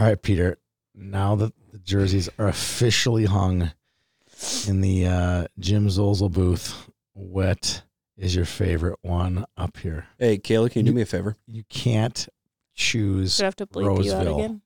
All right, Peter. Now that the jerseys are officially hung in the uh, Jim Zolzel booth, what is your favorite one up here? Hey, Kayla, can you do me a favor? You can't choose Do I have to bleep you out Roseville. again?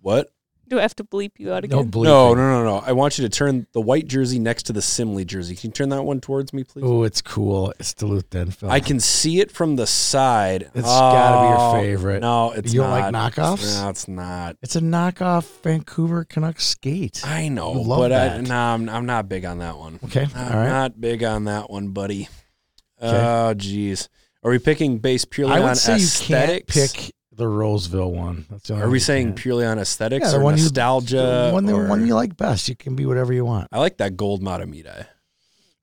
What? Do I have to bleep you out No again? bleeping. No, no, no, no. I want you to turn the white jersey next to the Simley jersey. Can you turn that one towards me, please? Oh, it's cool. It's Duluth Denfeld. I can see it from the side. It's gotta be your Oh, favorite. No, it's You don't like knockoffs? No, it's not. It's a knockoff Vancouver Canucks skate. I know, You love but I, no, I'm, I'm not big on that one. Okay. I'm All right. not big on that one, buddy. Okay. Oh, jeez. Are we picking based purely I on would say you can't aesthetics? pick the Roseville one. That's the only Are we saying can't. purely on aesthetics Yeah, the or one you- nostalgia? the one, the or- one you like best? You can be whatever you want. I like that gold Mahtomedi.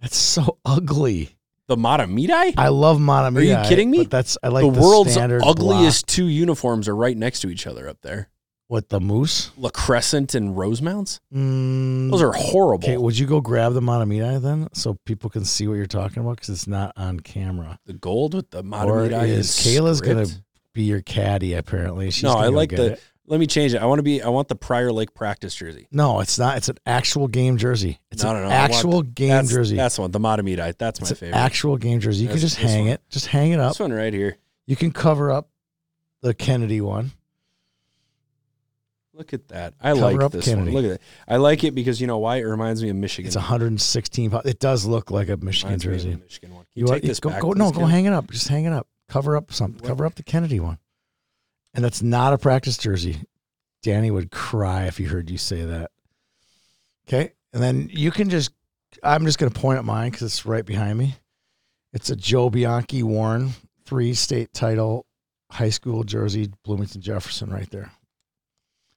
That's so ugly. The Mahtomedi? I love Mahtomedi. Are you kidding me? But that's I like the, the, world's ugliest two uniforms are right next to each other up there. What the moose? La Crescent and Rosemounts. Mm, Those are horrible. okay. Would you go grab the Mahtomedi then, so people can see what you're talking about? Because it's not on camera. the gold with the Mahtomedi is Kayla's gonna script. Be your caddy? Apparently, she's No, I like the. it. Let me change it. I want to be. I want the Prior Lake practice jersey. No, it's not. It's an actual game jersey. It's No, an no, no, I want- actual game that's, jersey. That's the one. The Mahtomedi. That's it's my favorite. actual game jersey. You can just hang one. it. Just hang it up. this one right here. You can cover up the Kennedy one. Look at that. I Cover like this Kennedy. one. Look at that. I like it because you know why? It reminds me of Michigan. It's 116. It does look like a Michigan Reminds jersey. Michigan one. Can You you, take this go, back? go, no, go hang it up. Just hang it up. Cover up something. What? Cover up the Kennedy one. And that's not a practice jersey. Danny would cry if he heard you say that. Okay. And then you can just, I'm just going to point at mine because it's right behind me. It's a Joe Bianchi worn three state title high school jersey, Bloomington Jefferson right there.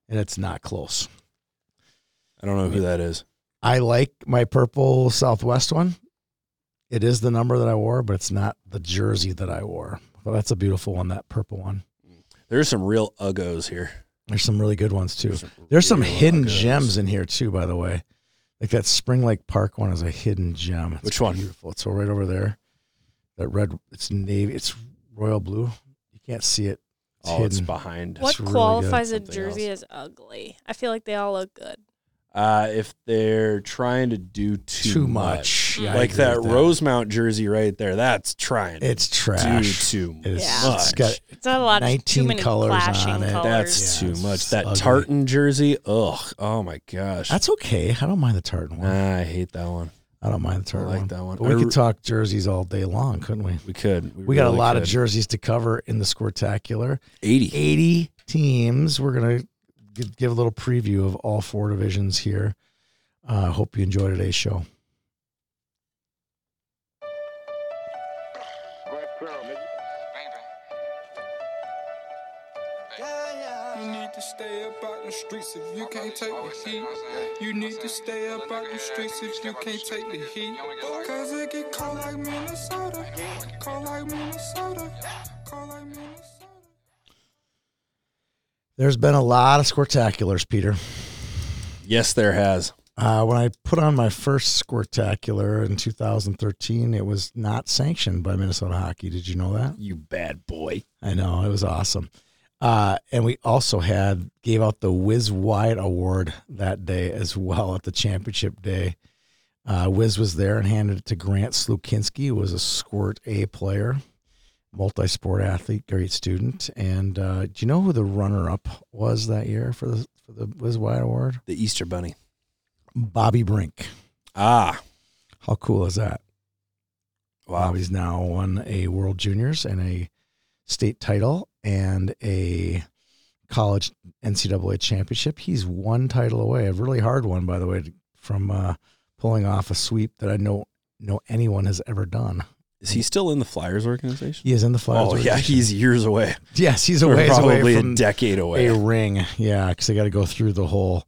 And it's not close. I don't know who that is. I like my purple Southwest one. It is the number that I wore, but it's not the jersey that I wore. But that's a beautiful one, that purple one. There's some real uggos here. There's some really good ones too. There's some real hidden uggos. gems in here too, by the way. Like that Spring Lake Park one is a hidden gem. It's Which one? Beautiful. It's right over there. That red. It's navy. It's royal blue. You can't see it. It's Oh, hidden. it's behind. What really good. qualifies a jersey else. as ugly? I feel like they all look good. Uh, if they're trying to do too, Too much. Yeah, like agree that, Rosemount jersey right there, that's trying to It's do trash. too It is- Yeah. It's got It's a lot of 19 too many colors on it. colors. That's Yeah, too much. That ugly. tartan jersey, ugh, oh my gosh. That's okay. I don't mind the tartan one. Nah, I hate that one. I don't mind the I tartan like one. that one. But we I could talk jerseys all day long, couldn't we? We could. We got a really lot of jerseys to cover in the Squirtacular. 80. 80 teams. We're going to give a little preview of all four divisions here. I uh, hope you enjoy today's show. You need to stay up out the streets if you can't take the heat. You need to stay up out the streets if you can't take the heat. Cause it get cold like Minnesota. Cold like Minnesota. Cold like Minnesota. There's been a lot of Squirtaculars, Peter. Yes, there has. Uh, when I put on my first Squirtacular in 2013, it was not sanctioned by Minnesota Hockey. Did you know that? You bad boy. I know it was awesome. Uh, and we also had gave out the Wiz Wide Award that day as well at the championship day. Uh, Wiz was there and handed it to Grant Slukinski, who was a Squirt A player, multi-sport athlete, great student. And uh, do you know who the runner-up was that year for the for the Whiz Wide Award? The Easter Bunny. Bobby Brink. Ah, How cool is that? wow. Bobby's now won a World Juniors and a state title and a college NCAA championship. He's one title away, a really hard one, by the way, from uh, pulling off a sweep that I know no anyone has ever done. Is he still in the Flyers organization? He is in the Flyers. Oh, yeah. He's years away. yes, he's a Or ways probably away a decade away. a ring. Yeah, because they got to go through the whole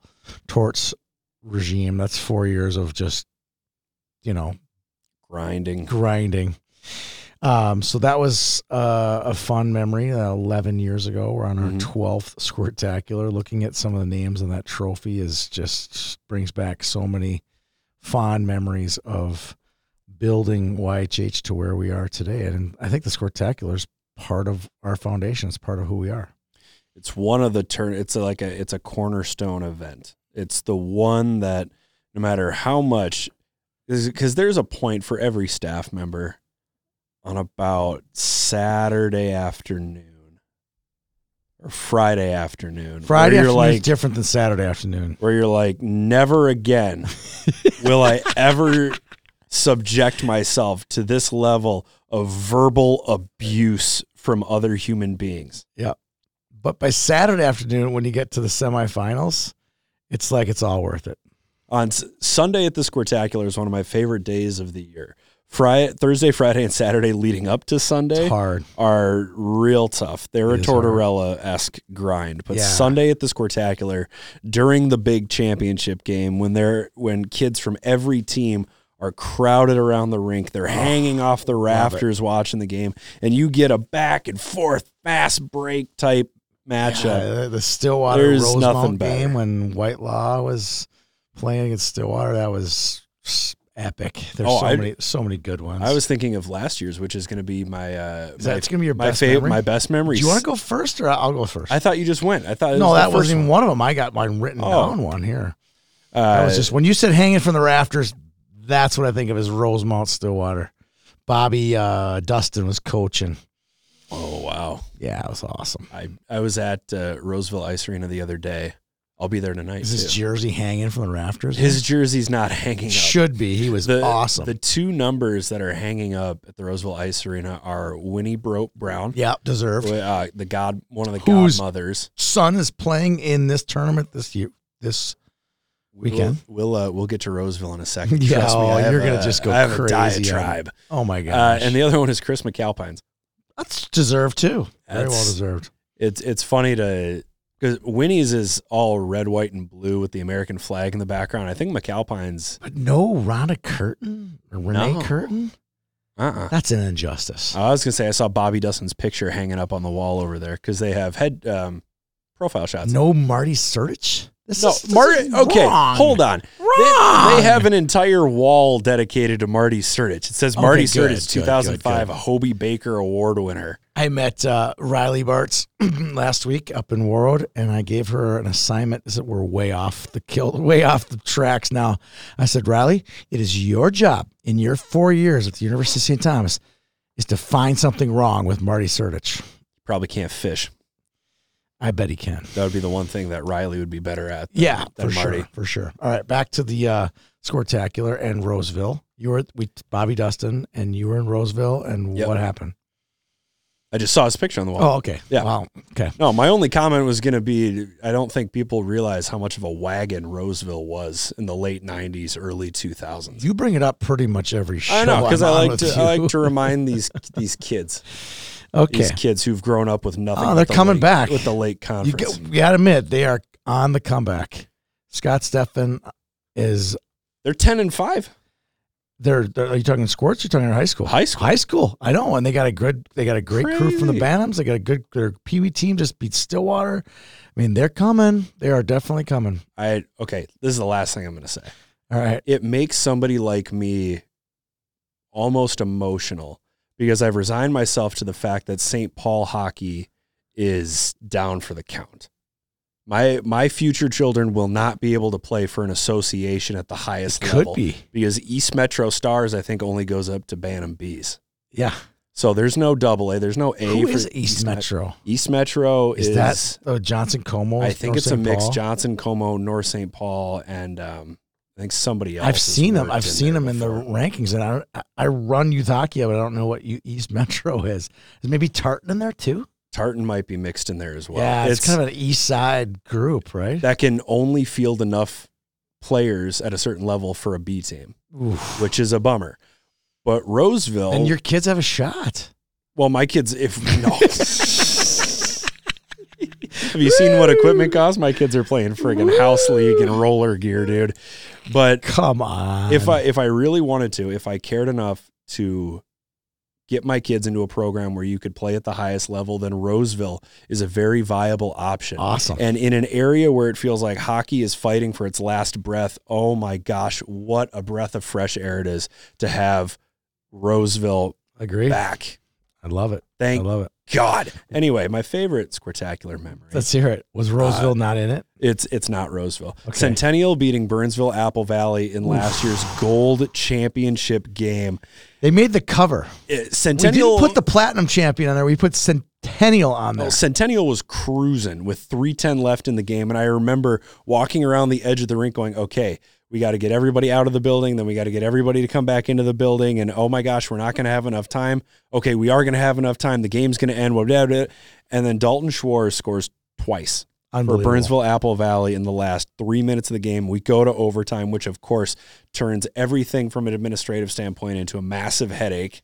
torts regime. That's four years of just, you know, Grinding. grinding. Um, so that was uh, a fun memory. Uh, Eleven years ago, we're on our Mhm. 12th Squirtacular. Looking at some of the names on that trophy is just brings back so many fond memories of building YHH to where we are today. And I think the Squirtacular is part of our foundation. It's part of who we are. It's one of the turn. It's a, like a it's a cornerstone event. It's the one that no matter how much, because there's a point for every staff member on about Saturday afternoon or Friday afternoon. Friday afternoon is different than Saturday afternoon. where you're like, never again will I ever subject myself to this level of verbal abuse from other human beings. Yeah. But by Saturday afternoon, when you get to the semifinals, it's like it's all worth it. On S- Sunday at the Squirtacular is one of my favorite days of the year. Friday, Thursday, Friday, and Saturday leading up to Sunday It's hard. are real tough. They're It a. Tortorella esque grind. But Yeah. Sunday at the Squirtacular, during the big championship game, when they're when kids from every team are crowded around the rink, they're hanging off the rafters watching the game, and you get a back and forth fast break type matchup. Yeah, the- Stillwater There's Rosemount nothing better. game when Whitelaw was playing against Stillwater, that was epic. There's Oh, so I- many, so many good ones. I was thinking of last year's, which is going to be my uh, my, that going to be your my best fav- memory? my best memory. Do you want to go first, or I'll go first? I thought you just went. I thought it no, was that wasn't even one. one of them. I got mine written Oh. down one here. Uh, That was just when you said hanging from the rafters. That's what I think of as Rosemount Stillwater. Bobby uh, Dustin was coaching. oh wow. Yeah, it was awesome. I I was at uh, Roseville Ice Arena the other day. I'll be there tonight. Is his too. jersey hanging from the rafters? His jersey's not hanging up. should be. He was the, awesome. The two numbers that are hanging up at the Roseville Ice Arena are Winnie Bro- Brown, yeah, deserved. uh, the god, one of the Who's- godmothers. Son is playing in this tournament this year. This Weekend? We'll we'll, uh, we'll get to Roseville in a second. Yeah, Trust oh, have you're gonna a- just go I have crazy diatribe. oh my Uh, and the other one is Chris McAlpines. that's deserved too. Very well deserved. It's it's funny to because Winnie's is all red, white, and blue with the American flag in the background. I think McAlpine's. But no Ronda Curtin or Renee No. Curtin. Uh. uh That's an injustice. I was gonna say I saw Bobby Dustin's picture hanging up on the wall over there because they have head um, profile shots. no Marty Sertich. This no, is, Marty. Okay, wrong. hold on. They, Wrong. they have an entire wall dedicated to Marty Sertich. It says Marty good, Sertich, good, 2005 good, Hobey Baker Award winner. I met uh, Riley Bartz last week up in Warroad, and I gave her an assignment. Is that we're way off the kill, way off the tracks now. I said, Riley, it is your job in your four years at the University of St. Thomas is to find something wrong with Marty Sertich. Probably can't fish. I bet he can. That would be the one thing that Riley would be better at. Than, Yeah, than for Marty. sure, for sure. All right, back to the uh, Squirtacular and Roseville. You were we Bobby Dustin, and you were in Roseville, and Yep. what happened? I just saw his picture on the wall. Oh, okay. Yeah. Wow. Okay. No, my only comment was going to be I don't think people realize how much of a wagon Roseville was in the late 90s, early 2000s. You bring it up pretty much every show. I know because I like to you. I like to remind these these kids Okay. these kids who've grown up with nothing. Oh, they're the coming late- back. with the late conference. you gotta admit they are on the comeback. Scott Steffen is they're 10 and five. they're, they're are you talking sports? You're talking high school. High school. High school. I know, and they got a good they got a great crew from the Crazy. Bantams. They got a good their Pee Wee team just beat Stillwater. I mean, they're coming. They are definitely coming. I okay. This is the last thing I'm going to say. All right. It makes somebody like me almost emotional because I've resigned myself to the fact that St. Paul hockey is down for the count. My my future children will not be able to play for an association at the highest Could level be. because East Metro Stars I think only goes up to Bantam Bees. Yeah. So there's no double A, there's no A Who for is East Met- Metro? East Metro Is, is, that uh, Johnson Como? I think North it's a mix Paul? Johnson, Como, North St. Paul, and um, I think somebody else. I've seen them. I've seen them in the rankings, and I don't, I run youth hockey, but I don't know what East Metro is. Is maybe Tartan in there too? Tartan might be mixed in there as well. yeah, it's, kind of an East Side group, right? that can only field enough players at a certain level for a B team, Oof. which is a bummer. But Roseville, And your kids have a shot. well, my kids, if no. Have you seen what equipment costs? My kids are playing friggin' house league and roller gear, dude. But Come on. if I if I really wanted to, if I cared enough to get my kids into a program where you could play at the highest level, then Roseville is a very viable option. awesome. And in an area where it feels like hockey is fighting for its last breath, oh my gosh, what a breath of fresh air it is to have Roseville Agree. back. I love it. Thank I love it. God. Anyway, my favorite Squirtacular memory. Let's hear it. Was Roseville not in it? It's it's not Roseville. Okay. Centennial beating Burnsville Apple Valley in last year's gold championship game. They made the cover. Uh, We Centennial didn't put the platinum champion on there. We put Centennial on there. Well, Centennial was cruising with 310 left in the game. And I remember walking around the edge of the rink going, okay, we got to get everybody out of the building. Then we got to get everybody to come back into the building. And oh my gosh, we're not going to have enough time. Okay, we are going to have enough time. The game's going to end. blah. And then Dalton Schwartz scores twice for Burnsville Apple Valley in the last three minutes of the game. We go to overtime, which of course turns everything from an administrative standpoint into a massive headache.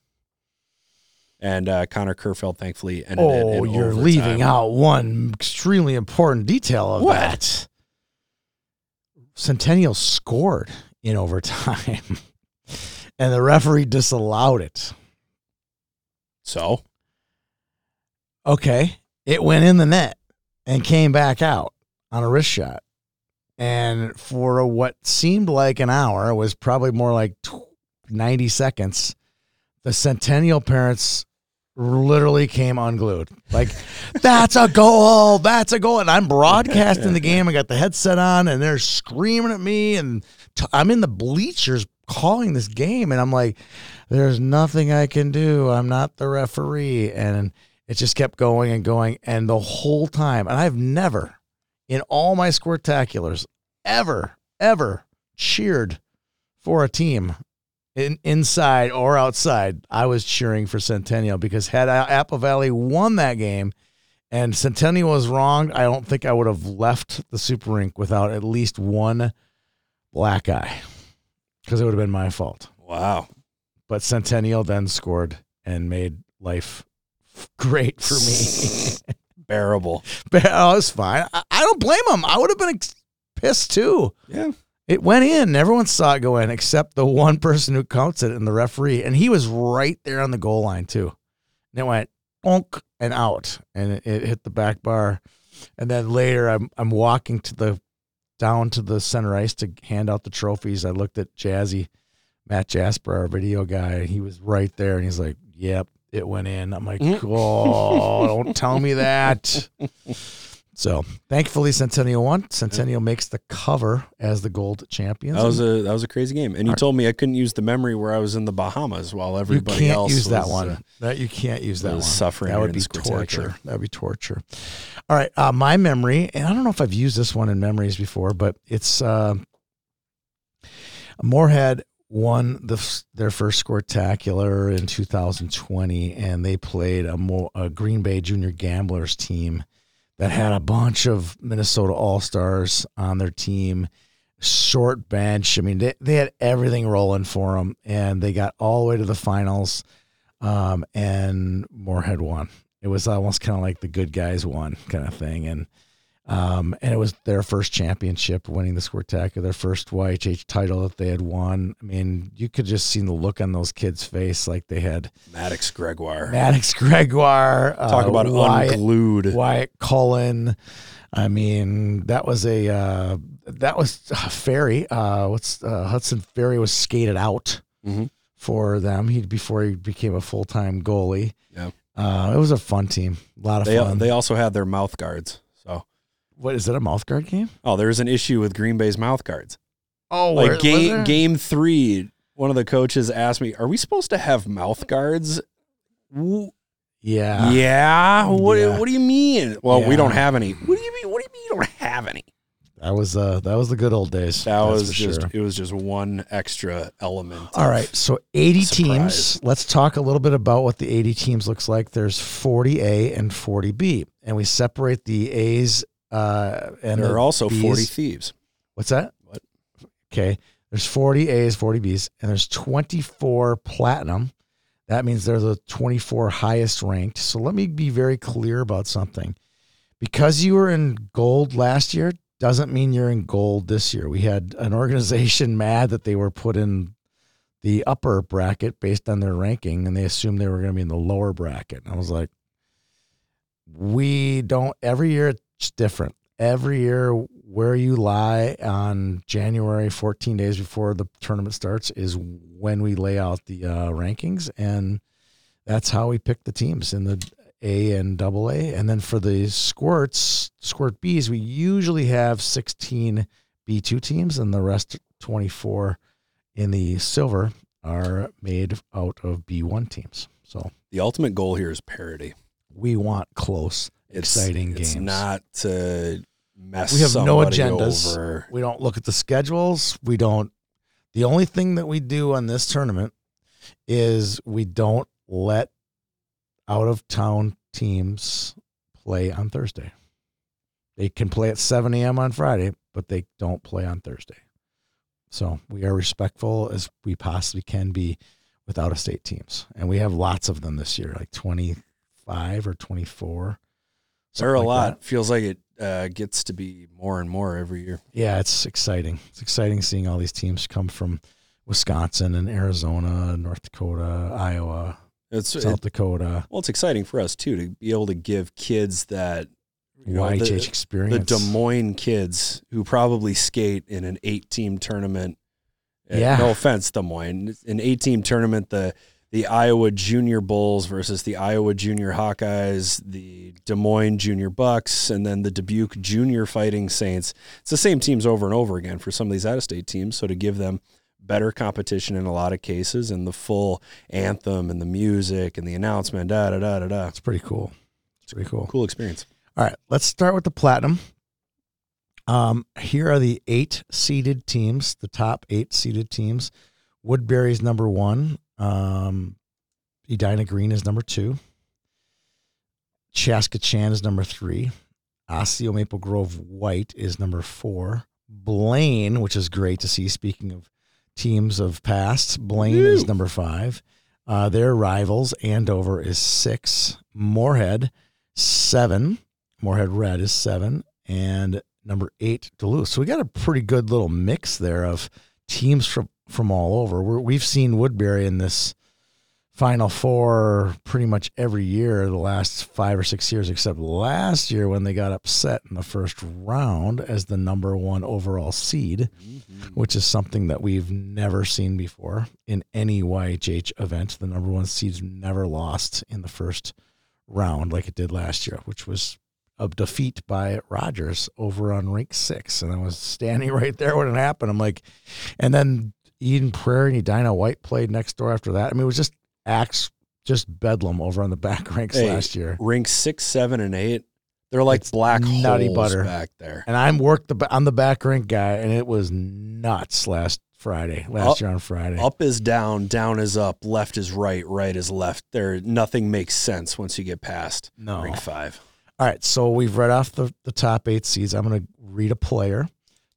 And uh, Connor Kerfeld thankfully ended it. Oh, you're overtime. leaving out one extremely important detail of What? that. Centennial scored in overtime, and the referee disallowed it. So Okay, it went in the net and came back out on a wrist shot. And for what seemed like an hour, it was probably more like 90 seconds, the Centennial parents literally came unglued. Like, that's a goal. That's a goal. And I'm broadcasting the game. I got the headset on and they're screaming at me. And I'm in the bleachers calling this game. And I'm like, there's nothing I can do. I'm not the referee. And it just kept going and going. And the whole time, and I've never, in all my Squirtaculars, ever, ever cheered for a team in, inside or outside. I was cheering for Centennial because had Apple Valley won that game and Centennial was wrong, I don't think I would have left the Super Rink without at least one black eye because it would have been my fault. wow. But Centennial then scored and made life great for me. Bearable. but oh, it's fine. I, I don't blame them. I would have been ex- pissed too. Yeah. It went in. Everyone saw it go in except the one person who counts it and the referee. And he was right there on the goal line too. And it went bonk and out and it, it hit the back bar. And then later I'm I'm walking to the down to the center ice to hand out the trophies. I looked at Jazzy, Matt Jasper, our video guy. He was right there and he's like, Yep, it went in. I'm like. Oh, don't tell me that. So thankfully Centennial won. Centennial makes the cover as the gold champions. That was a that was a crazy game. And you told me I couldn't use the memory where I was in the Bahamas while you everybody can't else use that was, one. uh, that you can't use that one. suffering That would be torture. That would be torture. All right, uh, my memory, and I don't know if I've used this one in memories before, but it's uh, Moorhead won the their first Squirtacular in 2020, and they played a, more, a Green Bay Junior Gamblers team that had a bunch of Minnesota All Stars on their team. Short bench. I mean, they, they had everything rolling for them, and they got all the way to the finals. Um, and Moorhead won. It was almost kind of like the good guys won kind of thing, and um, and it was their first championship, winning the Squirtacular, their first YHH title that they had won. I mean, you could just see the look on those kids' face, like they had Maddox Gregoire. Maddox Gregoire, Talk uh, about Wyatt, unglued. Wyatt Cullen. I mean, that was a uh, that was uh, Ferry. Uh, what's uh, Hudson Ferry was skated out Mhm. for them. He before he became a full time goalie. Yeah. Uh, it was a fun team. A lot of They fun. they also had their mouth guards. So what is that? A mouth guard game? oh, there's an issue with Green Bay's mouth guards. Oh, like game game three, one of the coaches asked me, "Are we supposed to have mouth guards?" W- Yeah. yeah. What Yeah. What do you mean? Well, we don't have any. What do you mean? What do you mean you don't have any? That was uh that was the good old days. That that's was just sure. it was just one extra element. All right, so 80 Surprise. teams. Let's talk a little bit about what the 80 teams looks like. There's 40A and 40B, and we separate the A's uh and there the are also Bs. forty thieves. What's that? What? Okay. There's 40 A's, 40 B's, and there's 24 platinum. That means they're the 24 highest ranked. So let me be very clear about something. Because you were in gold last year doesn't mean you're in gold this year. We had an organization mad that they were put in the upper bracket based on their ranking, and they assumed they were going to be in the lower bracket. And I was like, we don't, every year it's different. Every year, where you lie on January, 14 days before the tournament starts, is when we lay out the uh, rankings. And that's how we pick the teams. In the A and double A. And then for the squirts, squirt Bs, we usually have 16 B2 teams and the rest 24 in the silver are made out of B1 teams. So The ultimate goal here is parity. we want close, It's, exciting it's games. not to mess we have no agendas. over. We don't look at the schedules. We don't. The only thing that we do on this tournament is we don't let out of town teams play on Thursday. They can play at 7 a.m. on Friday, but they don't play on Thursday. So we are respectful as we possibly can be with out of state teams. And we have lots of them this year, like 25 or 24. There are a like lot. that. Feels like it uh, gets to be more and more every year. Yeah, it's exciting. It's exciting seeing all these teams come from Wisconsin and Arizona, North Dakota, Iowa, It's South it- Dakota, well, it's exciting for us too to be able to give kids that you know, YHH the, experience. the Des Moines kids who probably skate in an eight-team tournament. Uh, Yeah. No offense, Des Moines. An eight-team tournament. The the Iowa Junior Bulls versus the Iowa Junior Hawkeyes, the Des Moines Junior Bucks, and then the Dubuque Junior Fighting Saints. It's the same teams over and over again for some of these out-of-state teams. So to give them better competition in a lot of cases and the full anthem and the music and the announcement, da da da da da. It's pretty cool. It's pretty cool. Cool experience. All right, let's start with the platinum. Um, here are the eight seeded teams, the top eight seeded teams. Woodbury's number one. Um, Edina Green is number two. Chaska Chan is number three. Osseo Maple Grove White is number four. Blaine, which is great to see. Speaking of teams of past, Blaine is number five. Uh, their rivals, Andover is six. Moorhead, seven. Moorhead Red is seven. And number eight, Duluth. So we got a pretty good little mix there of teams from, from all over. We're, we've seen Woodbury in this Final Four pretty much every year the last five or six years, except last year when they got upset in the first round as the number one overall seed, mm-hmm. which is something that we've never seen before in any YHH event. The number one seed's never lost in the first round like it did last year, which was a defeat by Rogers over on rink six. And I was standing right there when it happened. I'm like, and then Eden Prairie and Edina White played next door after that. I mean, it was just acts, just bedlam over on the back ranks Hey, last year. Rank six, seven, and eight. They're like It's black nutty holes butter. back there. And I'm worked the I'm the back rink guy, and it was nuts last Friday, last Up- year on Friday. Up is down, down is up, left is right, right is left. There, nothing makes sense once you get past no. rank five. All right, so we've read off the, the top eight seeds. I'm going to read a player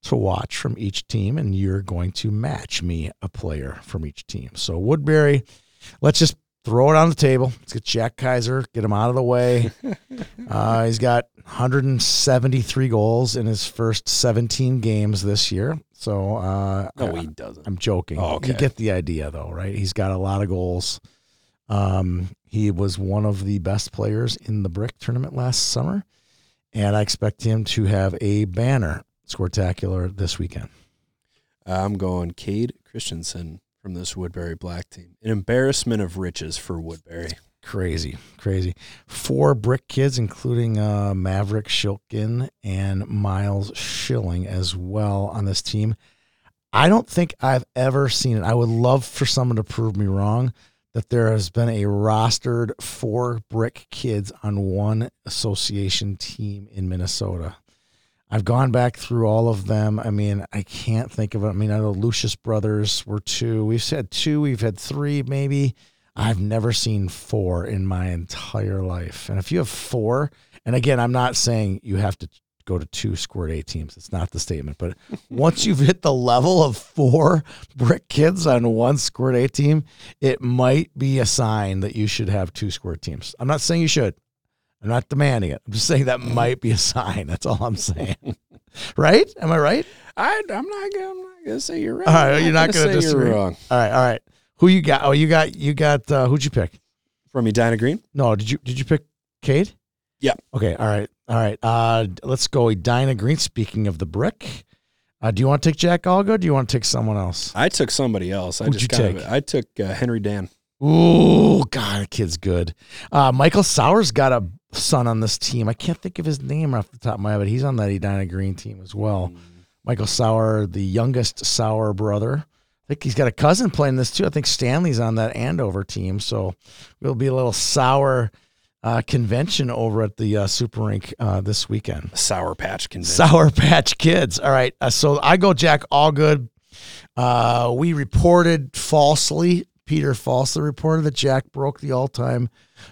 to watch from each team, and you're going to match me a player from each team. So Woodbury, let's just throw it on the table. Let's get Jack Kaiser, get him out of the way. uh, he's got 173 goals in his first 17 games this year. So uh, No, I- he doesn't. I'm joking. Oh, okay. You get the idea, though, right? He's got a lot of goals. Um, he was one of the best players in the brick tournament last summer, and I expect him to have a banner Squirtacular this weekend. I'm going Cade Christensen from this Woodbury Black team. An embarrassment of riches for Woodbury. Crazy, crazy. Four brick kids, including uh, Maverick Shilkin and Miles Schilling as well on this team. I don't think I've ever seen it. I would love for someone to prove me wrong that there has been a rostered four brick kids on one association team in Minnesota. I've gone back through all of them. I mean, I can't think of it. I mean, I know Lucius brothers were two. We've had two. We've had three, maybe. I've never seen four in my entire life. And if you have four, and again, I'm not saying you have to go to two squirt A teams. It's not the statement. But once you've hit the level of four brick kids on one squirt A team, it might be a sign that you should have two squirt teams. I'm not saying you should. I'm not demanding it. I'm just saying that might be a sign. That's all I'm saying. right? Am I right? I, I'm not gonna, I'm not gonna say you're right. All right, I'm you're not gonna say disagree. you're wrong. All right. All right. Who you got? Oh, you got you got uh, who'd you pick? From Edina Green. No, did you did you pick Cade? Yeah. Okay. All right. All right. Uh, let's go. Edina Green. Speaking of the brick, uh, do you want to take Jack Allgood? Do you want to take someone else? I took somebody else. I Who'd just you take? Of, I took uh, Henry Dan. Ooh, God, that kid's good. Uh, Michael Sowers got a son on this team. I can't think of his name off the top of my head, but he's on that Edina Green team as well. Michael Sauer, the youngest Sauer brother. I think he's got a cousin playing this too. I think Stanley's on that Andover team. So we'll be a little Sauer uh, convention over at the uh, Super Rink uh, this weekend. Sour Patch Convention. Sour Patch Kids. All right. Uh, so I go Jack Allgood. Uh, we reported falsely, Peter falsely reported that Jack broke the all time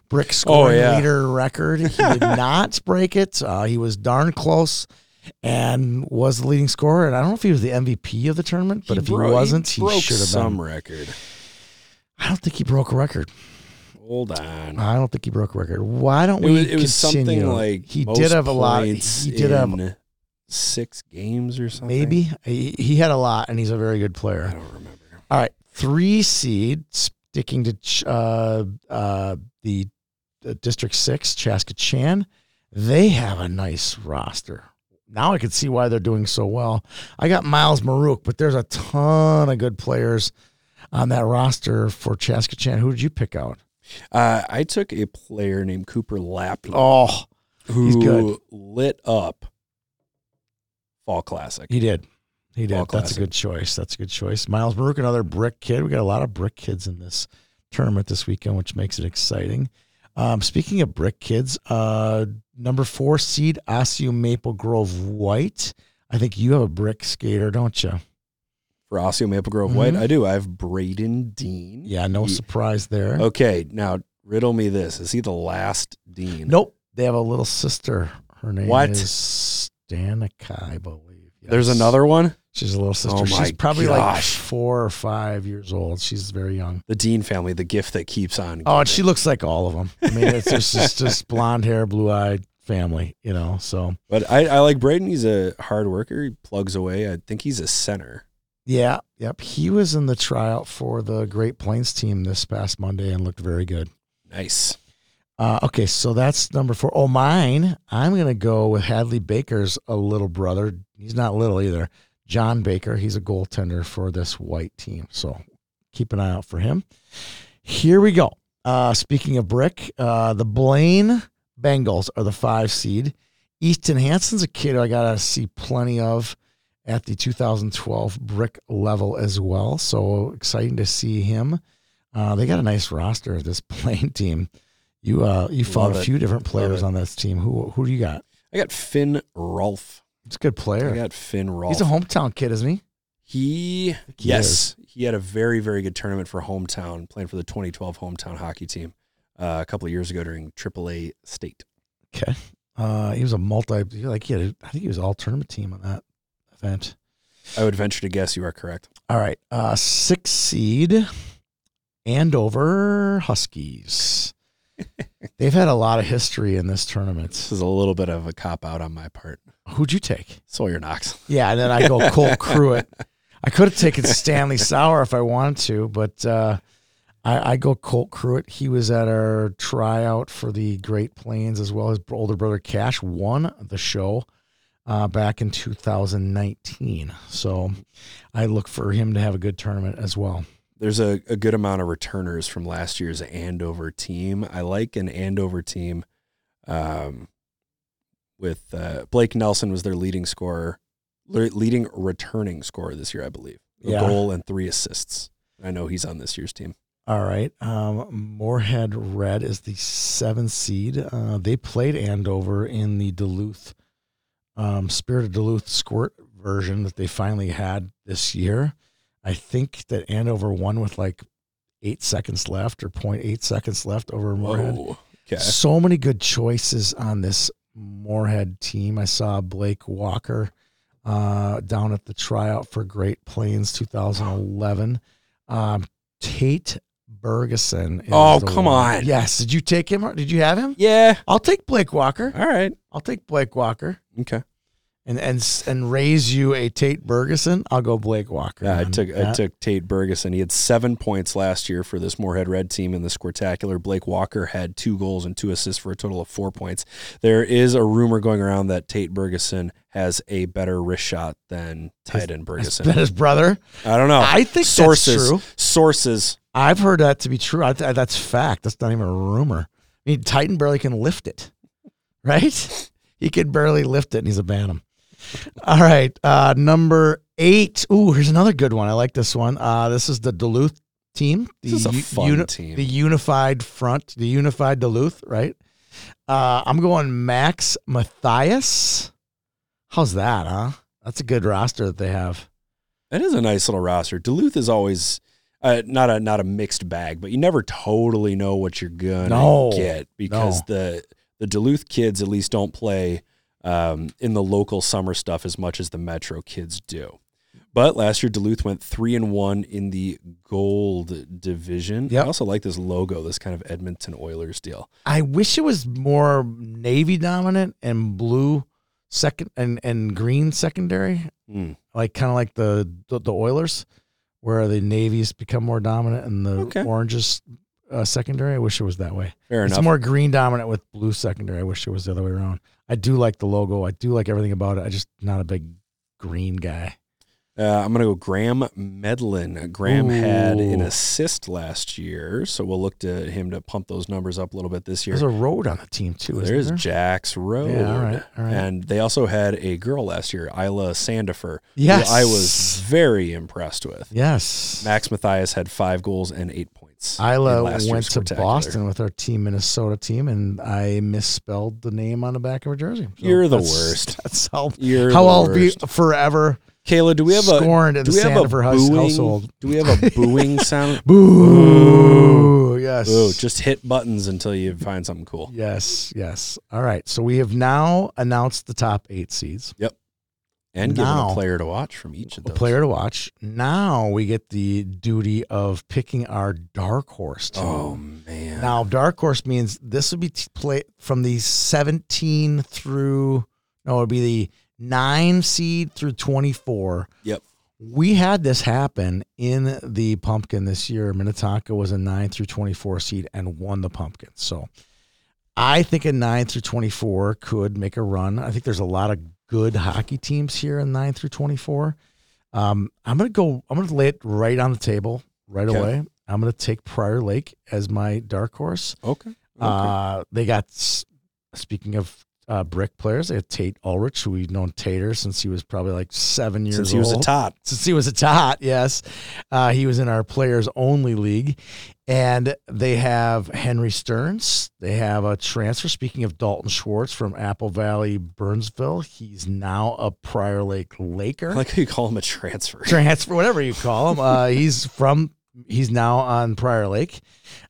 brick scoring yeah. leader record. He did not break it. Uh, he was darn close and was the leading scorer. And I don't know if he was the MVP of the tournament, but if bro- he wasn't, he, broke should have some been. record. I don't think he broke a record. Hold on. I don't think he broke a record. Why don't It we was, it was something like he did have a lot. He did have six games or something. maybe he, he had a lot, and he's a very good player. I don't remember. All right, three seed sticking to uh, uh, the, District Six, Chaska Chan. They have a nice roster. Now I can see why they're doing so well. I got Miles Maruk, but there's a ton of good players on that roster for Chaska Chan. Who did you pick out? Uh, I took a player named Cooper Lapland Oh, who he's good. lit up Fall Classic. he did. He did. That's a good choice. That's a good choice. Miles Maruk, another brick kid. We got a lot of brick kids in this tournament this weekend, which makes it exciting. Um, speaking of brick kids, uh, number four seed Osseo Maple Grove White. I think you have a brick skater, don't you? For Osseo Maple Grove White, Mhm. I do. I have Braden Dean. Yeah, no He- surprise there. Okay, now riddle me this: Is he the last Dean? Nope. They have a little sister. Her name What? is Stanica, I believe. There's another one. She's a little sister. Oh She's probably like four or five years old. She's very young. The Dean family, the gift that keeps on. Oh, and she looks like all of them. I mean, it's just just, just blonde hair, blue eyed family, you know. So But I, I like Braden. He's a hard worker. He plugs away. I think he's a center. yeah, yep. He was in the tryout for the Great Plains team this past Monday and looked very good. Nice. Uh, okay, so that's number four. Oh, mine. I'm gonna go with Hadley Baker's a little brother. He's not little either. John Baker. He's a goaltender for this white team. So keep an eye out for him. Here we go. Uh, speaking of brick, uh, the Blaine Bengals are the five seed. Easton Hanson's a kid I got to see plenty of at the 2012 brick level as well. So exciting to see him. Uh, they got a nice roster, of this Blaine team. You uh, you found Love a it. few different players on this team. Who who do you got? I got Finn Rolfe. It's a good player. I got Finn Rolfe. He's a hometown kid, isn't he? He, he yes, he had a very very good tournament for hometown, playing for the 2012 hometown hockey team uh, a couple of years ago during AAA state. Okay. Uh, he was a multi. Like he had, a, I think he was all tournament team on that event. I would venture to guess you are correct. All right. Uh, six seed, Andover Huskies. They've had a lot of history in this tournament. This is a little bit of a cop out on my part. Who'd you take? Sawyer Knox. Yeah, and then I go Cole Cruitt. I could have taken Stanley Sauer if I wanted to, but uh, I, I go Colt Cruitt. He was at our tryout for the Great Plains as well. His older brother Cash won the show uh, back in 2019. So I look for him to have a good tournament as well. There's a, a good amount of returners from last year's Andover team. I like an Andover team um, with uh, Blake Nelson was their leading scorer, leading returning scorer this year, I believe. A Yeah. goal and three assists. I know he's on this year's team. All right. Um, Moorhead Red is the seven seed. Uh, they played Andover in the Duluth um, Spirit of Duluth squirt version that they finally had this year. I think that Andover won with like eight seconds left or 0.8 seconds left over Moorhead. Whoa. Okay. So many good choices on this Moorhead team. I saw Blake Walker uh, down at the tryout for Great Plains 2011. Um, Tate Bergeson. Oh, come one. on. Yes. Did you take him? Or did you have him? Yeah. I'll take Blake Walker. All right. I'll take Blake Walker. Okay. And and and raise you a Tate Bergeson. I'll go Blake Walker. Yeah, I took I took Tate Bergeson. He had seven points last year for this Moorhead Red team in the Squirtacular. Blake Walker had two goals and two assists for a total of four points. There is a rumor going around that Tate Bergeson has a better wrist shot than Titan Bergeson. that his brother? I don't know. I think sources that's true. sources I've heard that to be true. I th- that's fact. That's not even a rumor. I mean, Titan barely can lift it, right? he could barely lift it, and he's a Bantam. All right, uh, number eight. Ooh, here's another good one. I like this one. Uh, this is the Duluth team. The This is a fun uni- team. The unified front, the unified Duluth, right? Uh, I'm going Max Matthias. How's that, huh? That's a good roster that they have. That is a nice little roster. Duluth is always uh, not a not a mixed bag, but you never totally know what you're gonna No, get because the the Duluth kids at least don't play um, in the local summer stuff as much as the Metro kids do. But last year Duluth went three and one in the gold division. Yep. I also like this logo, this kind of Edmonton Oilers deal. I wish it was more navy dominant and blue second and, and green secondary, Mm. like kind of like the, the the Oilers, where the navies become more dominant and the Okay. oranges uh, secondary. I wish it was that way. Fair it's enough. more green dominant with blue secondary. I wish it was the other way around. I do like the logo. I do like everything about it. I just not a big green guy. Uh, I'm going to go Graham Medlin. Graham had an assist last year, so we'll look to him to pump those numbers up a little bit this year. There's a road on the team too. isn't There's there? Jack's Road. Yeah, all right, all right. And they also had a girl last year, Isla Sandifer, Yes, who I was very impressed with. Yes, Max Matthias had five goals and eight points. In Isla went to Boston with our team Minnesota team, and I misspelled the name on the back of her jersey. So You're the that's- worst. That's how You're how I'll be forever Kayla, do we have a scorned in do the we have a booing, household. Do we have a booing sound? Boo! Yes. Boo. Just hit buttons until you find something cool. yes. Yes. All right. So we have now announced the top eight seeds. And give Now- a player to watch from each of A those. player to watch. Now we get the duty of picking our dark horse team. Oh man. Now, dark horse means this would be t- play from the 17 through no, it would be the nine seed through 24. Yep. We had this happen in the pumpkin this year. Minnetonka was a nine through 24 seed and won the pumpkin. So I think a nine through 24 could make a run. I think there's a lot of good hockey teams here in nine through 24. Um, I'm going to go, I'm going to lay it right on the table right Okay. away. I'm going to take Prior Lake as my dark horse. Okay. okay. Uh, they got, speaking of uh, brick players, they had Tate Ulrich, who we've known Tater since he was probably like seven years Since he was a tot. Since he was a tot, yes. Uh, he was in our players only league. And they have Henry Stearns. They have a transfer. Speaking of Dalton Schwartz from Apple Valley, Burnsville, he's now a Prior Lake Laker I like you call him a transfer. transfer, whatever you call him. Uh, he's from. He's now on Prior Lake.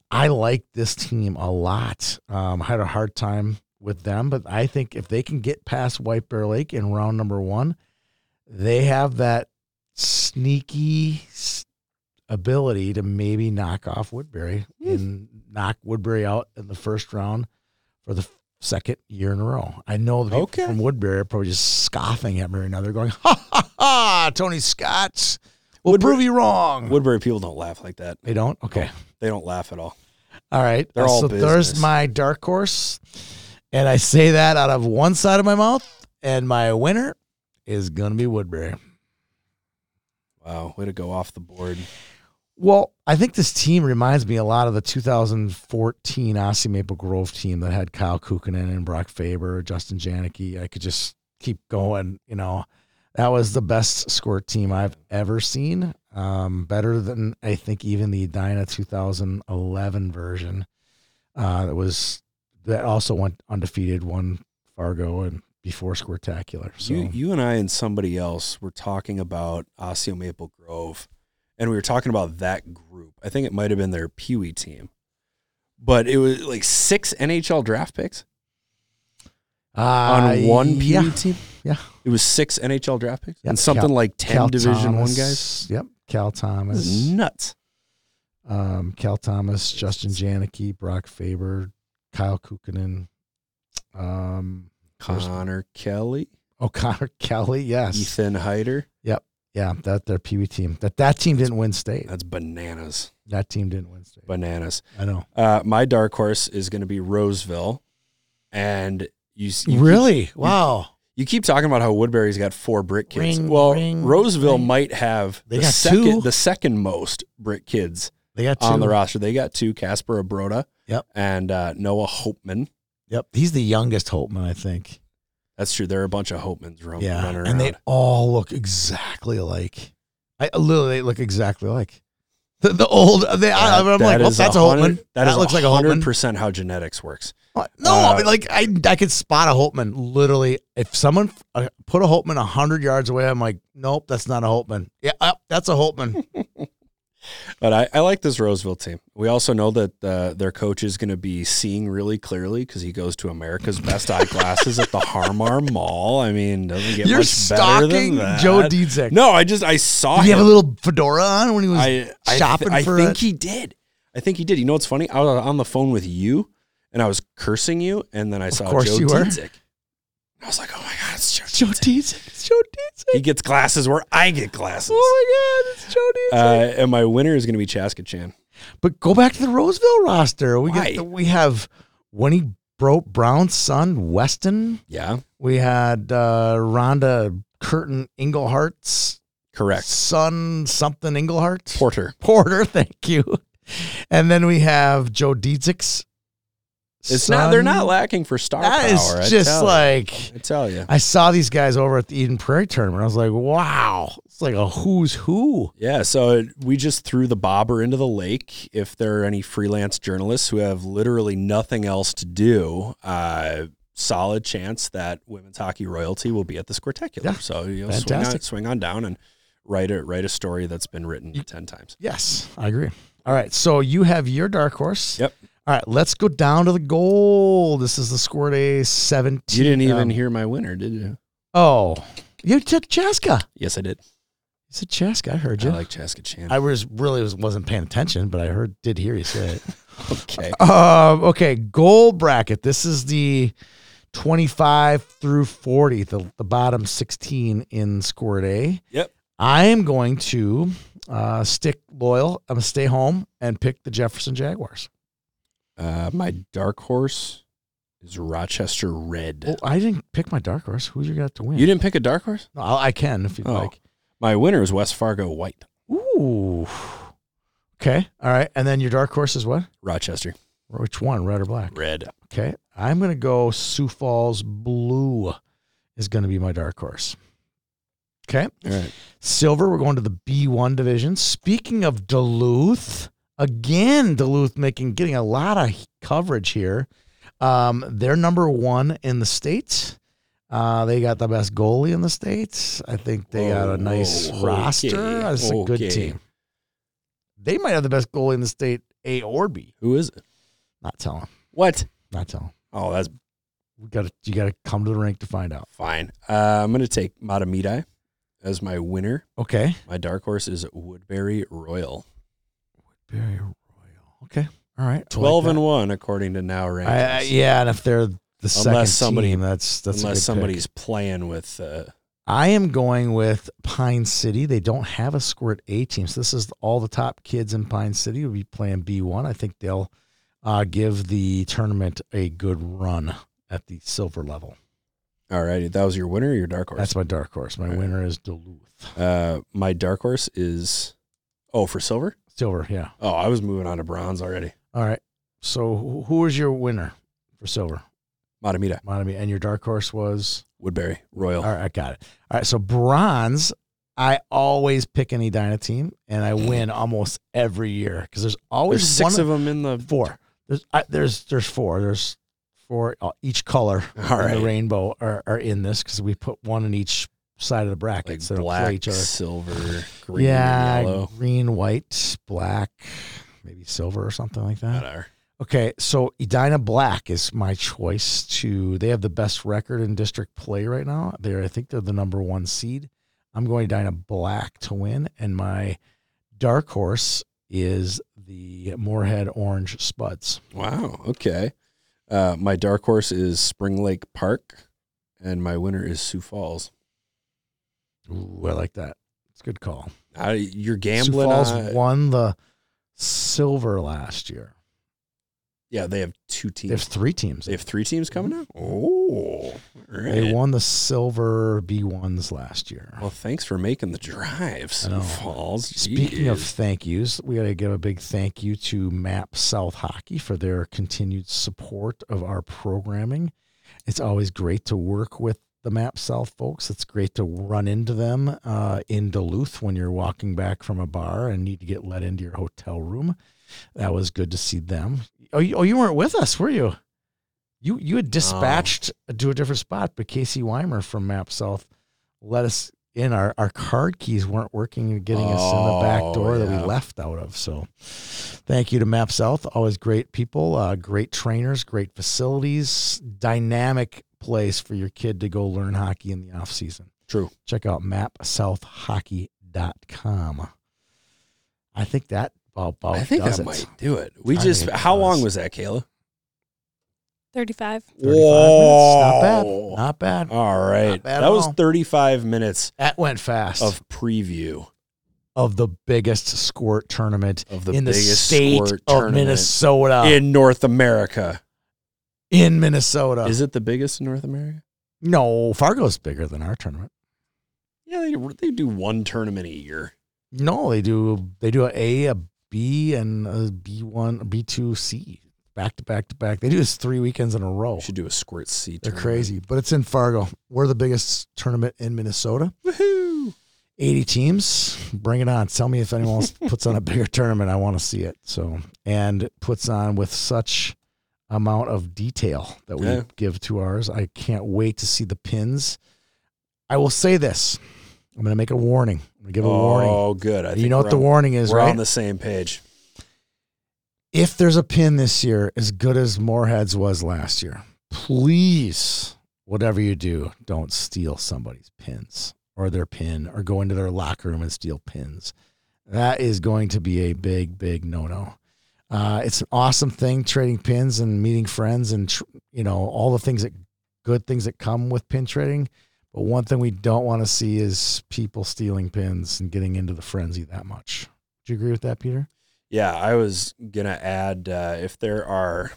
I like this team a lot. Um, I had a hard time with them, but I think if they can get past White Bear Lake in round number one, they have that sneaky ability to maybe knock off Woodbury and knock Woodbury out in the first round for the second year in a row. I know the people Okay. from Woodbury are probably just scoffing at me right now. They're going, ha ha ha, Tony Scott. We'll Woodbury- prove you wrong. Woodbury people don't laugh like that. they don't? Okay. They don't laugh at all. All right. They're Uh, all so there's my dark horse. And I say that out of one side of my mouth. And my winner is going to be Woodbury. Wow, way to go off the board. Well, I think this team reminds me a lot of the 2014 Osseo Maple Grove team that had Kyle Kukkonen and Brock Faber, Justin Janicki. I could just keep going. You know, that was the best squirt team I've ever seen. Um, better than I think even the Edina 2011 version. Uh, that was that also went undefeated, won Fargo and before Squirtacular. So You, you and I and somebody else were talking about Osseo Maple Grove, and we were talking about that group. I think it might have been their Pee Wee team, but it was like six NHL draft picks uh, on one Pee yeah. Team. yeah. it was six NHL draft picks Yep, and something Cal- like ten Cal Division One guys. Yep, Cal Thomas, nuts. um, Cal Thomas, Justin Janicki, Brock Faber, Kyle Kukkonen, um, Connor Kelly, O'Connor Kelly. Yes, Ethan Heider. Yeah, that their Pee Wee team. That that team didn't win state. That's bananas. That team didn't win state. Bananas. I know. Uh, my dark horse is going to be Roseville, and you, you keep- really? wow. You keep talking about how Woodbury's got four brick kids. Ring, well, ring, Roseville ring. might have They the got second two. the second most brick kids They got two. on the roster. They got two: Casper Abroda, Yep. and uh, Noah Hopeman. Yep, he's the youngest Holtman, I think. That's true. There are a bunch of Hopemans run, Yeah, running around. and they all look exactly alike. I literally they look exactly like The, the old, they, I, I'm That- like, that well, that's a hundred- Holtman. That, is looks like a hundred percent how genetics works. Uh, No, Uh, I mean, like I, I could spot a Holtman. Literally, if someone uh, put a Holtman hundred yards away, I'm like, nope, that's not a Holtman. Yeah, uh, that's a Holtman. But I, I like this Roseville team. We also know that uh, their coach is going to be seeing really clearly because he goes to America's Best Eyeglasses at the Harmar Mall. I mean, doesn't get You're much better than stalking that. Joe Dziedzic. No, I just I saw Did he him. have a little fedora on when he was? I, I, shopping I for think a- he did. I think he did. You know what's funny? I was on the phone with you, and I was cursing you, and then I saw Joe you I was like, "Oh my god, it's Joe, Joe. It's Joe Dziedzic. He gets glasses where I get glasses." Oh my God, it's Joe Dziedzic. Uh, and my winner is going to be Chaska Chan. But go back to the Roseville roster. We Why? the, we have Winnie Bro- Brown's son Weston. Yeah, We had uh, Ronda Curtin Engelhart's correct. son something Englehart Porter. Porter. Thank you. And then we have Joe Dziedzic's. It's not. They're not lacking for star That is power. I just tell you. like I tell you. I saw these guys over at the Eden Prairie tournament. I was like, wow, it's like a who's who. Yeah, so we just threw the bobber into the lake. If there are any freelance journalists who have literally nothing else to do, uh, solid chance that women's hockey royalty will be at the Squirtacular. Yeah, So you know, swing on, swing on down and write a write a story that's been written ten times. Yes, I agree. All right, so you have your dark horse. Yep. All right, let's go down to the goal. This is the score day 17. You didn't even um, hear my winner, did you? Oh, you took Chaska. Yes, I did. You said Chaska. I heard you. I like Chaska Chan. I was really was, wasn't paying attention, but I heard did hear you say it. okay. um, okay, goal bracket. This is the 25 through 40, the, the bottom 16 in score day. Yep. I am going to uh, stick loyal. I'm going to stay home and pick the Jefferson Jaguars. Uh, my dark horse is Rochester Red. Oh, I didn't pick my dark horse. Who's you got to win? You didn't pick a dark horse? No, I'll- I can if you'd Oh. like. My winner is West Fargo White. Ooh. Okay. All right. And then your dark horse is what? Rochester Which one? Red or black? Red. Okay. I'm going to go Sioux Falls Blue is going to be my dark horse. Okay. All right. Silver, we're going to the B1 division. Speaking of Duluth, again, Duluth making getting a lot of coverage here. Um, they're number one in the states. Uh, they got the best goalie in the states. I think they got a nice whoa, roster. okay, It's a good okay. team. They might have the best goalie in the state, A or B. Who is it? Not telling. What? Not telling. Oh, that's We got to you got to come to the rink to find out. fine. Uh, I'm going to take Mahtomedi as my winner. Okay. My dark horse is Woodbury Royal. Very royal. Okay. All right. I like 12 that. and 1 according to now rankings. I, I, yeah, and if they're the second somebody- team, that's that's a Unless somebody's pick. playing with uh, I am going with Pine City. They don't have a squirt A team, so this is all the top kids in Pine City will be playing B one. I think they'll uh, give the tournament a good run at the silver level. All righty, that was your winner or your dark horse? That's my dark horse. My right. winner is Duluth. uh, my dark horse is Oh, for silver? Silver, yeah. Oh, I was moving on to bronze already. All right. So who- was your winner for silver? Matamita, Monami, and your dark horse was Woodbury, Royal. All right, I got it. All right, so bronze, I always pick an Edina team, and I win almost every year because there's always There's six one of them in the four. There's I, there's there's four. There's four. Uh, each color All in right. the rainbow are, are in this because we put one in each side of the bracket, like so they don't play black, each other. silver, green, yeah, yellow. green, white, black, maybe silver or something like that. Whatever. Okay, so Edina Black is my choice to. They have the best record in district play right now. They're, I think they're the number one seed. I'm going Edina Black to win, and my dark horse is the Moorhead Orange Spuds. Wow. Okay. Uh, my dark horse is Spring Lake Park, and my winner is Sioux Falls. Ooh, I like that. It's a good call. Uh, you're gambling. Sioux Falls on won the silver last year. Yeah, they have two teams. They have three teams. They have three teams coming out. Oh, all They won the silver B1s last year. Well, thanks for making the drive, know. Falls. Speaking of thank yous, we got to give a big thank you to Map South Hockey for their continued support of our programming. It's always great to work with the Map South folks. It's great to run into them uh, in Duluth when you're walking back from a bar and need to get let into your hotel room. That was good to see them. Oh, you, oh, you weren't with us, were you? You you had dispatched to a different spot, but Casey Weimer from Map South let us in. Our our card keys weren't working and getting us in the back Oh, door that we left out of. So, thank you to Map South. Always great people, uh, great trainers, great facilities, dynamic place for your kid to go learn hockey in the off season. True. Check out mapsouthhockey.com. I think that about, about I think does that it. might do it. We I just. think it How long was that, Kayla? 35. 35 minutes. Not bad. Not bad. All right, bad that at was all. 35 minutes That went fast. of preview of the biggest squirt tournament of the in the biggest state sport of Minnesota. In, in North America. Minnesota. Is it the biggest in North America? no, Fargo's bigger than our tournament. Yeah, they, they do one tournament a year. No, they do they do a A, a B, and a B one, B two, C Back to back to back. They do this three weekends in a row. We should do a squirt C. They're tournament. crazy. But it's in Fargo. We're the biggest tournament in Minnesota. Woohoo! 80 teams. Bring it on. Tell me if anyone else puts on a bigger tournament. I want to see it. So, and puts on with such amount of detail that we Yeah. give to ours. I can't wait to see the pins. I will say this. I'm going to make a warning. I'm going to give a warning. Oh, good. I you know what the on- warning is, We're right? on the same page. if there's a pin this year as good as Moorhead's was last year, please, whatever you do, don't steal somebody's pins or their pin or go into their locker room and steal pins. That is going to be a big, big no no. Uh, it's an awesome thing trading pins and meeting friends and tr- you know all the things that good things that come with pin trading. But one thing we don't want to see is people stealing pins and getting into the frenzy that much. Do you agree with that, Peter? Yeah, I was gonna add uh, if there are,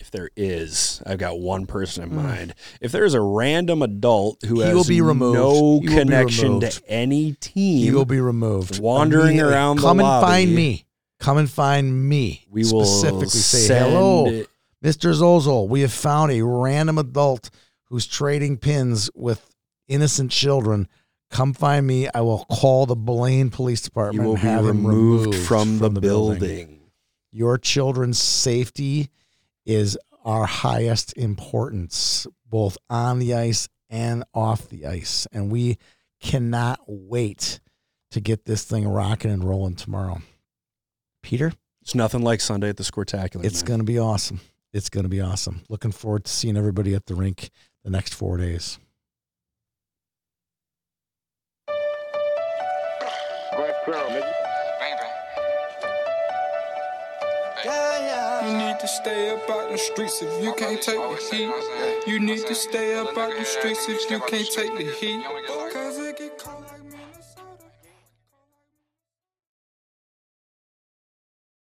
if there is, I've got one person in Mm. mind. If there is a random adult who He has will be removed. no He connection to any team, He will be removed. wandering around the Come and lobby. find me. Come and find me. we will specifically say hello, Mr. Zozol. We have found a random adult who's trading pins with innocent children. Come find me. I will call the Blaine Police Department. You will be have him removed, removed from, the, building. Your children's safety is our highest importance, both on the ice and off the ice. And we cannot wait to get this thing rocking and rolling tomorrow. Peter, It's nothing like Sunday at the Squirtacular. it's going to be awesome. It's going to be awesome. Looking forward to seeing everybody at the rink the next four days. You need to stay up out the streets if you can't take the heat. You need to stay up out the streets if you can't take the heat. Cause